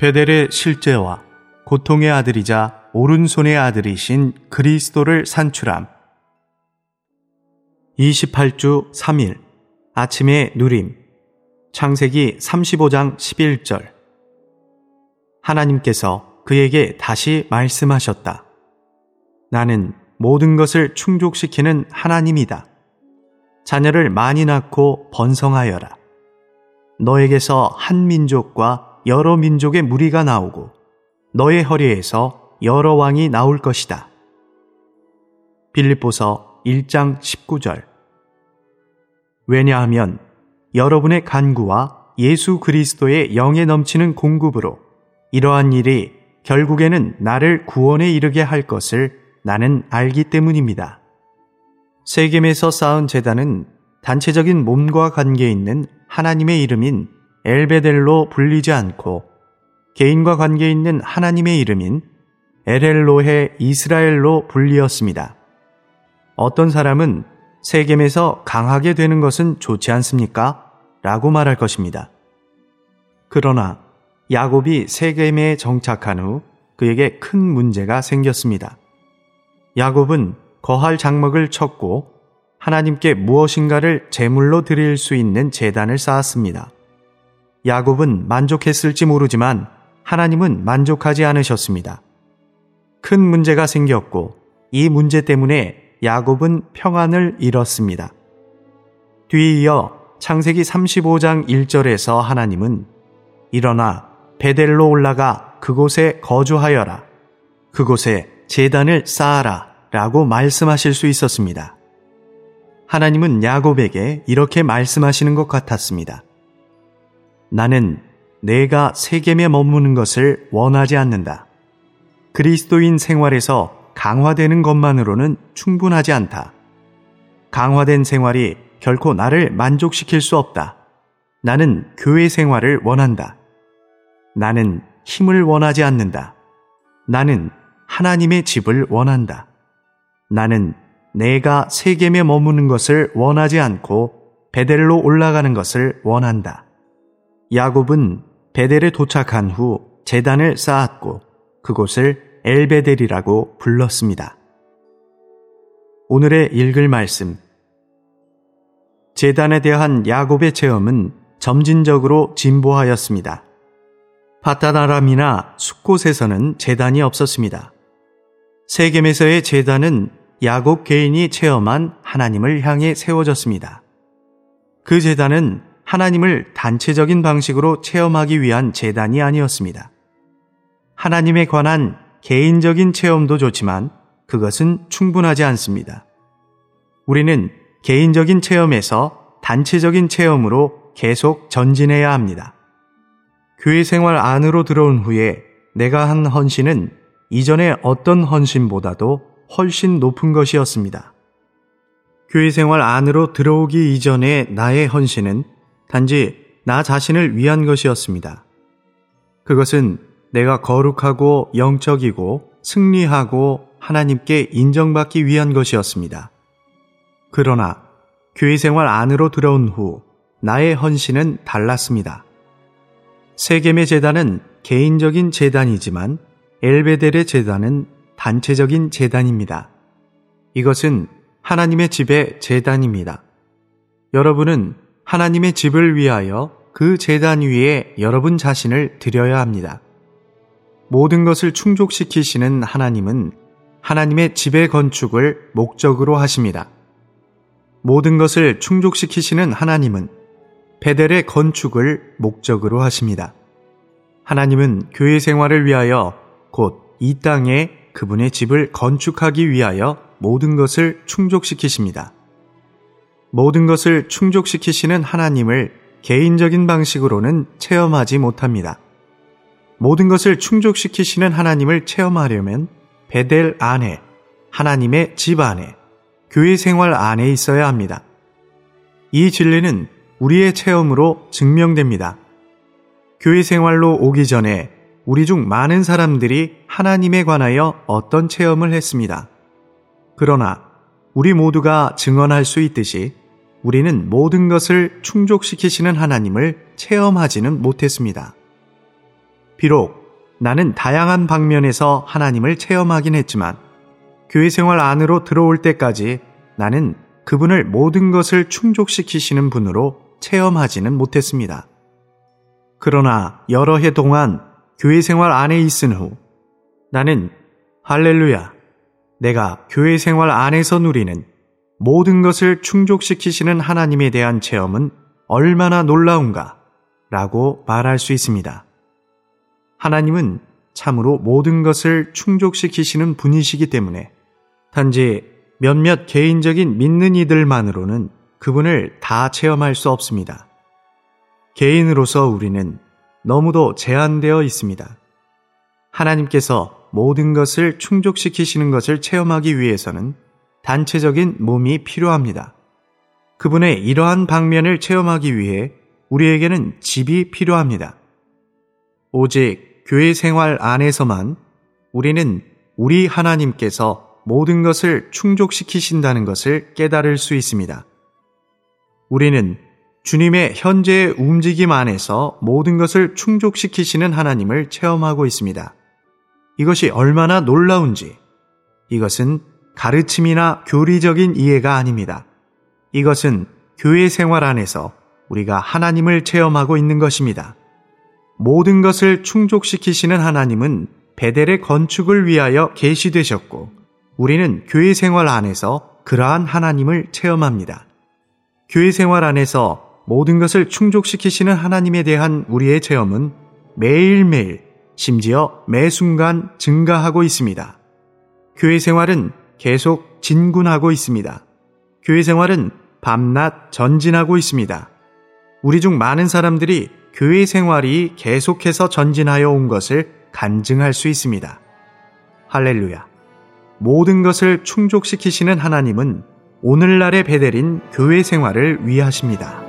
베델의 실제와 고통의 아들이자 오른손의 아들이신 그리스도를 산출함. 28주 3일 아침의 누림 창세기 35장 11절 하나님께서 그에게 다시 말씀하셨다. 나는 모든 것을 충족시키는 하나님이다. 자녀를 많이 낳고 번성하여라. 너에게서 한 민족과 여러 민족의 무리가 나오고 너의 허리에서 여러 왕이 나올 것이다. 빌립보서 1장 19절 왜냐하면 여러분의 간구와 예수 그리스도의 영에 넘치는 공급으로 이러한 일이 결국에는 나를 구원에 이르게 할 것을 나는 알기 때문입니다. 세겜에서 쌓은 재단은 단체적인 몸과 관계 있는 하나님의 이름인 엘베델로 불리지 않고 개인과 관계 있는 하나님의 이름인 에렐로해 이스라엘로 불리었습니다. 어떤 사람은 세겜에서 강하게 되는 것은 좋지 않습니까? 라고 말할 것입니다. 그러나 야곱이 세겜에 정착한 후 그에게 큰 문제가 생겼습니다. 야곱은 거할 장막을 쳤고 하나님께 무엇인가를 제물로 드릴 수 있는 재단을 쌓았습니다. 야곱은 만족했을지 모르지만 하나님은 만족하지 않으셨습니다. 큰 문제가 생겼고 이 문제 때문에 야곱은 평안을 잃었습니다. 뒤이어 창세기 35장 1절에서 하나님은 일어나 베델로 올라가 그곳에 거주하여라. 그곳에 재단을 쌓아라. 라고 말씀하실 수 있었습니다. 하나님은 야곱에게 이렇게 말씀하시는 것 같았습니다. 나는 내가 세겜에 머무는 것을 원하지 않는다. 그리스도인 생활에서 강화되는 것만으로는 충분하지 않다. 강화된 생활이 결코 나를 만족시킬 수 없다. 나는 교회 생활을 원한다. 나는 힘을 원하지 않는다. 나는 하나님의 집을 원한다. 나는 내가 세겜에 머무는 것을 원하지 않고 베델로 올라가는 것을 원한다. 야곱은 베델에 도착한 후 재단을 쌓았고 그곳을 엘베델이라고 불렀습니다. 오늘의 읽을 말씀. 재단에 대한 야곱의 체험은 점진적으로 진보하였습니다. 바타나람이나 숲곳에서는 재단이 없었습니다. 세겜에서의 재단은 야곱 개인이 체험한 하나님을 향해 세워졌습니다. 그 재단은 하나님을 단체적인 방식으로 체험하기 위한 재단이 아니었습니다. 하나님에 관한 개인적인 체험도 좋지만 그것은 충분하지 않습니다. 우리는 개인적인 체험에서 단체적인 체험으로 계속 전진해야 합니다. 교회 생활 안으로 들어온 후에 내가 한 헌신은 이전의 어떤 헌신보다도 훨씬 높은 것이었습니다. 교회 생활 안으로 들어오기 이전의 나의 헌신은 단지 나 자신을 위한 것이었습니다. 그것은 내가 거룩하고 영적이고 승리하고 하나님께 인정받기 위한 것이었습니다. 그러나 교회 생활 안으로 들어온 후 나의 헌신은 달랐습니다. 세겜의 재단은 개인적인 재단이지만 엘베델의 재단은 단체적인 재단입니다. 이것은 하나님의 집의 재단입니다. 여러분은 하나님의 집을 위하여 그 재단 위에 여러분 자신을 드려야 합니다. 모든 것을 충족시키시는 하나님은 하나님의 집의 건축을 목적으로 하십니다. 모든 것을 충족시키시는 하나님은 베델의 건축을 목적으로 하십니다. 하나님은 교회 생활을 위하여 곧 이 땅에 그분의 집을 건축하기 위하여 모든 것을 충족시키십니다. 모든 것을 충족시키시는 하나님을 개인적인 방식으로는 체험하지 못합니다. 모든 것을 충족시키시는 하나님을 체험하려면 베델 안에, 하나님의 집 안에, 교회 생활 안에 있어야 합니다. 이 진리는 우리의 체험으로 증명됩니다. 교회 생활로 오기 전에 우리 중 많은 사람들이 하나님에 관하여 어떤 체험을 했습니다. 그러나 우리 모두가 증언할 수 있듯이 우리는 모든 것을 충족시키시는 하나님을 체험하지는 못했습니다. 비록 나는 다양한 방면에서 하나님을 체험하긴 했지만 교회 생활 안으로 들어올 때까지 나는 그분을 모든 것을 충족시키시는 분으로 체험하지는 못했습니다. 그러나 여러 해 동안 교회 생활 안에 있은 후 나는 할렐루야, 내가 교회 생활 안에서 누리는 모든 것을 충족시키시는 하나님에 대한 체험은 얼마나 놀라운가 라고 말할 수 있습니다. 하나님은 참으로 모든 것을 충족시키시는 분이시기 때문에 단지 몇몇 개인적인 믿는 이들만으로는 그분을 다 체험할 수 없습니다. 개인으로서 우리는 너무도 제한되어 있습니다. 하나님께서 모든 것을 충족시키시는 것을 체험하기 위해서는 단체적인 몸이 필요합니다. 그분의 이러한 방면을 체험하기 위해 우리에게는 집이 필요합니다. 오직 교회 생활 안에서만 우리는 우리 하나님께서 모든 것을 충족시키신다는 것을 깨달을 수 있습니다. 우리는 주님의 현재의 움직임 안에서 모든 것을 충족시키시는 하나님을 체험하고 있습니다. 이것이 얼마나 놀라운지 이것은 가르침이나 교리적인 이해가 아닙니다. 이것은 교회 생활 안에서 우리가 하나님을 체험하고 있는 것입니다. 모든 것을 충족시키시는 하나님은 베델의 건축을 위하여 계시되셨고 우리는 교회 생활 안에서 그러한 하나님을 체험합니다. 교회 생활 안에서 모든 것을 충족시키시는 하나님에 대한 우리의 체험은 매일매일 심지어 매 순간 증가하고 있습니다. 교회 생활은 계속 진군하고 있습니다. 교회 생활은 밤낮 전진하고 있습니다. 우리 중 많은 사람들이 교회 생활이 계속해서 전진하여 온 것을 간증할 수 있습니다. 할렐루야. 모든 것을 충족시키시는 하나님은 오늘날의 베델인 교회 생활을 위하십니다.